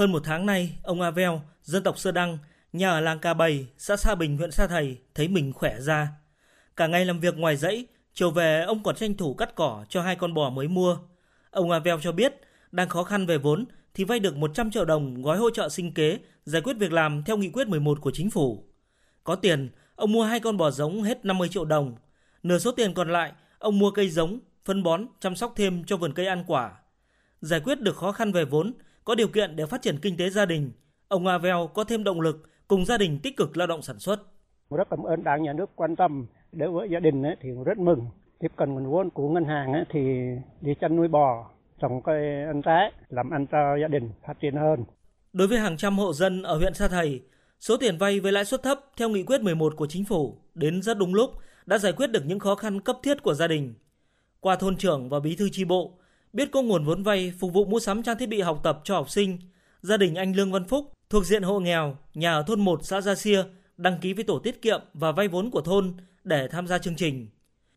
Hơn một tháng nay, ông Avel, dân tộc Sơ Đăng, nhà ở làng Ca Bày, xã Sa Bình, huyện Sa Thầy, thấy mình khỏe ra. Cả ngày làm việc ngoài dãy, chiều về ông còn tranh thủ cắt cỏ cho hai con bò mới mua. Ông Avel cho biết, đang khó khăn về vốn thì vay được 100 triệu đồng gói hỗ trợ sinh kế, giải quyết việc làm theo nghị quyết 11 của chính phủ. Có tiền, ông mua hai con bò giống hết 50 triệu đồng. Nửa số tiền còn lại, ông mua cây giống, phân bón, chăm sóc thêm cho vườn cây ăn quả. Giải quyết được khó khăn về vốn, có điều kiện để phát triển kinh tế gia đình, ông Avel có thêm động lực cùng gia đình tích cực lao động sản xuất. Rất cảm ơn Đảng Nhà nước quan tâm đối với gia đình thì rất mừng. Tiếp cận nguồn vốn của ngân hàng thì đi chăn nuôi bò, trồng cây ăn trái, làm ăn cho gia đình phát triển hơn. Đối với hàng trăm hộ dân ở huyện Sa Thầy, số tiền vay với lãi suất thấp theo nghị quyết 11 của chính phủ đến rất đúng lúc đã giải quyết được những khó khăn cấp thiết của gia đình. Qua thôn trưởng và bí thư chi bộ, biết có nguồn vốn vay phục vụ mua sắm trang thiết bị học tập cho học sinh, gia đình anh Lương Văn Phúc thuộc diện hộ nghèo, nhà ở thôn 1 xã Gia Sia đăng ký với tổ tiết kiệm và vay vốn của thôn để tham gia chương trình.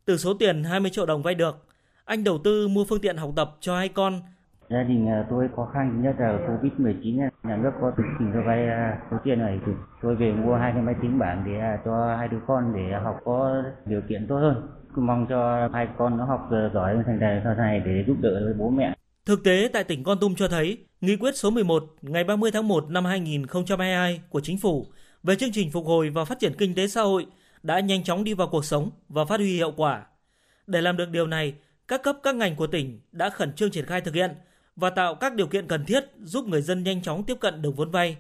Từ số tiền 20 triệu đồng vay được, anh đầu tư mua phương tiện học tập cho hai con. Gia đình à, tôi khó khăn nhất là Covid-19, nhà nước có chương trình cho vay à, số tiền này thì tôi về mua hai cái máy tính bảng để à, cho hai đứa con để học có điều kiện tốt hơn. Mong cho hai con nó học giỏi thành đại sau này để giúp đỡ với bố mẹ. Thực tế tại tỉnh Con Tum cho thấy, Nghị quyết số 11 ngày 30 tháng 1 năm 2022 của Chính phủ về chương trình phục hồi và phát triển kinh tế xã hội đã nhanh chóng đi vào cuộc sống và phát huy hiệu quả. Để làm được điều này, các cấp các ngành của tỉnh đã khẩn trương triển khai thực hiện và tạo các điều kiện cần thiết giúp người dân nhanh chóng tiếp cận được vốn vay.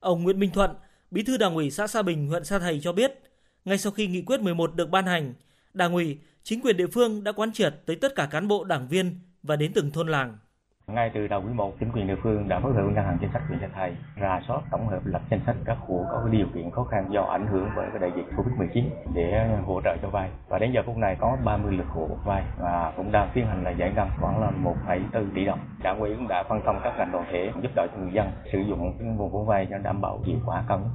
Ông Nguyễn Minh Thuận, Bí thư Đảng ủy xã Sa Bình, huyện Sa Thầy cho biết, ngay sau khi nghị quyết 11 được ban hành, Đảng ủy, chính quyền địa phương đã quán triệt tới tất cả cán bộ đảng viên và đến từng thôn làng. Ngay từ đầu quý 1, chính quyền địa phương đã phối hợp với ngân hàng chính sách huyện gia Thầy rà soát tổng hợp lập danh sách các hộ có điều kiện khó khăn do ảnh hưởng bởi cái đại dịch Covid-19 để hỗ trợ cho vay. Và đến giờ phút này có 30 lượt hộ vay và cũng đang tiến hành là giải ngân khoảng là 1,4 tỷ đồng. Đảng ủy cũng đã phân công các ngành đoàn thể giúp đỡ cho người dân sử dụng nguồn vốn vay cho đảm bảo hiệu quả cao nhất.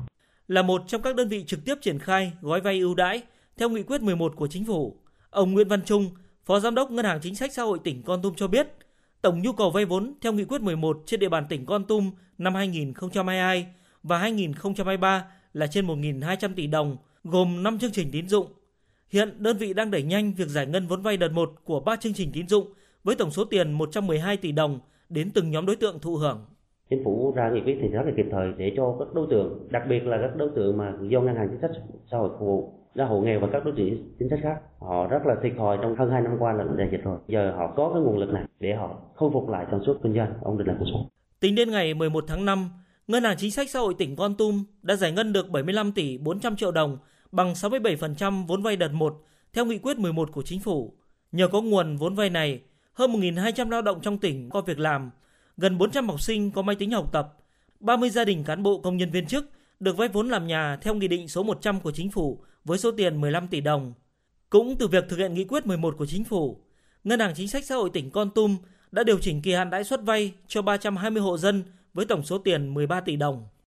Là một trong các đơn vị trực tiếp triển khai gói vay ưu đãi theo nghị quyết 11 của chính phủ, ông Nguyễn Văn Trung, Phó Giám đốc Ngân hàng Chính sách Xã hội tỉnh Con Tum cho biết, tổng nhu cầu vay vốn theo nghị quyết 11 trên địa bàn tỉnh Con Tum năm 2022 và 2023 là trên 1.200 tỷ đồng, gồm 5 chương trình tín dụng. Hiện đơn vị đang đẩy nhanh việc giải ngân vốn vay đợt 1 của 3 chương trình tín dụng với tổng số tiền 112 tỷ đồng đến từng nhóm đối tượng thụ hưởng. Chính phủ ra nghị quyết thì rất là kịp thời để cho các đối tượng, đặc biệt là các đối tượng mà do ngân hàng chính sách xã hội phục vụ ra hộ nghèo và các đối tượng chính sách khác, họ rất là thiệt thòi trong hơn hai năm qua là đại dịch rồi. Giờ họ có cái nguồn lực này để họ khôi phục lại sản xuất kinh doanh, ổn định lại cuộc sống. Tính đến ngày 11 tháng 5 ngân hàng chính sách xã hội tỉnh Con Tum đã giải ngân được 75 tỷ 400 triệu đồng bằng 67% vốn vay đợt 1 theo nghị quyết 11 của chính phủ. Nhờ có nguồn vốn vay này, hơn 1.200 lao động trong tỉnh có việc làm, gần 400 học sinh có máy tính học tập 30 gia đình cán bộ công nhân viên chức được vay vốn làm nhà theo Nghị định số 100 của Chính phủ với số tiền 15 tỷ đồng. Cũng từ việc thực hiện nghị quyết 11 của Chính phủ, Ngân hàng Chính sách Xã hội tỉnh Con Tum đã điều chỉnh kỳ hạn lãi suất vay cho 320 hộ dân với tổng số tiền 13 tỷ đồng.